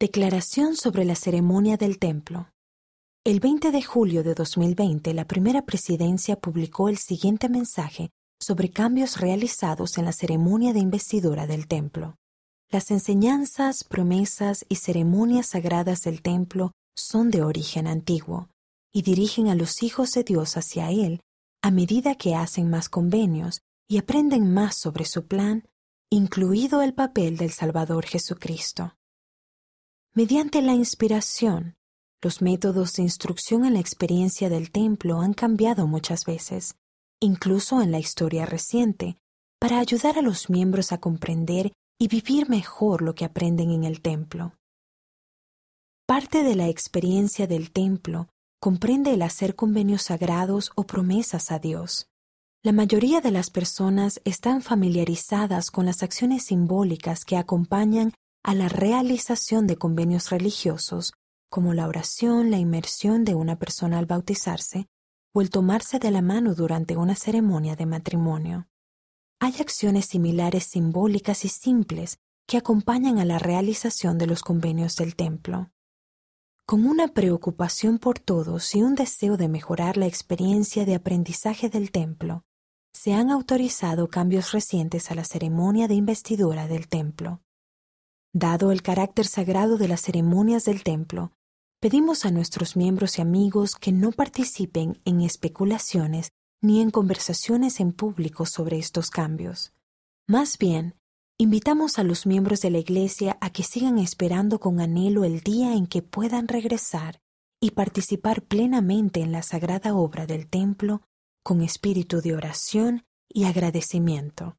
Declaración sobre la ceremonia del templo. El 20 de julio de 2020, la primera presidencia publicó el siguiente mensaje sobre cambios realizados en la ceremonia de investidura del templo. Las enseñanzas, promesas y ceremonias sagradas del templo son de origen antiguo y dirigen a los hijos de Dios hacia Él a medida que hacen más convenios y aprenden más sobre su plan, incluido el papel del Salvador Jesucristo. Mediante la inspiración, los métodos de instrucción en la experiencia del templo han cambiado muchas veces, incluso en la historia reciente, para ayudar a los miembros a comprender y vivir mejor lo que aprenden en el templo. Parte de la experiencia del templo comprende el hacer convenios sagrados o promesas a Dios. La mayoría de las personas están familiarizadas con las acciones simbólicas que acompañan a la realización de convenios religiosos, como la oración, la inmersión de una persona al bautizarse o el tomarse de la mano durante una ceremonia de matrimonio. Hay acciones similares simbólicas y simples que acompañan a la realización de los convenios del templo. Con una preocupación por todos y un deseo de mejorar la experiencia de aprendizaje del templo, se han autorizado cambios recientes a la ceremonia de investidura del templo. Dado el carácter sagrado de las ceremonias del templo, pedimos a nuestros miembros y amigos que no participen en especulaciones ni en conversaciones en público sobre estos cambios. Más bien, invitamos a los miembros de la Iglesia a que sigan esperando con anhelo el día en que puedan regresar y participar plenamente en la sagrada obra del templo con espíritu de oración y agradecimiento.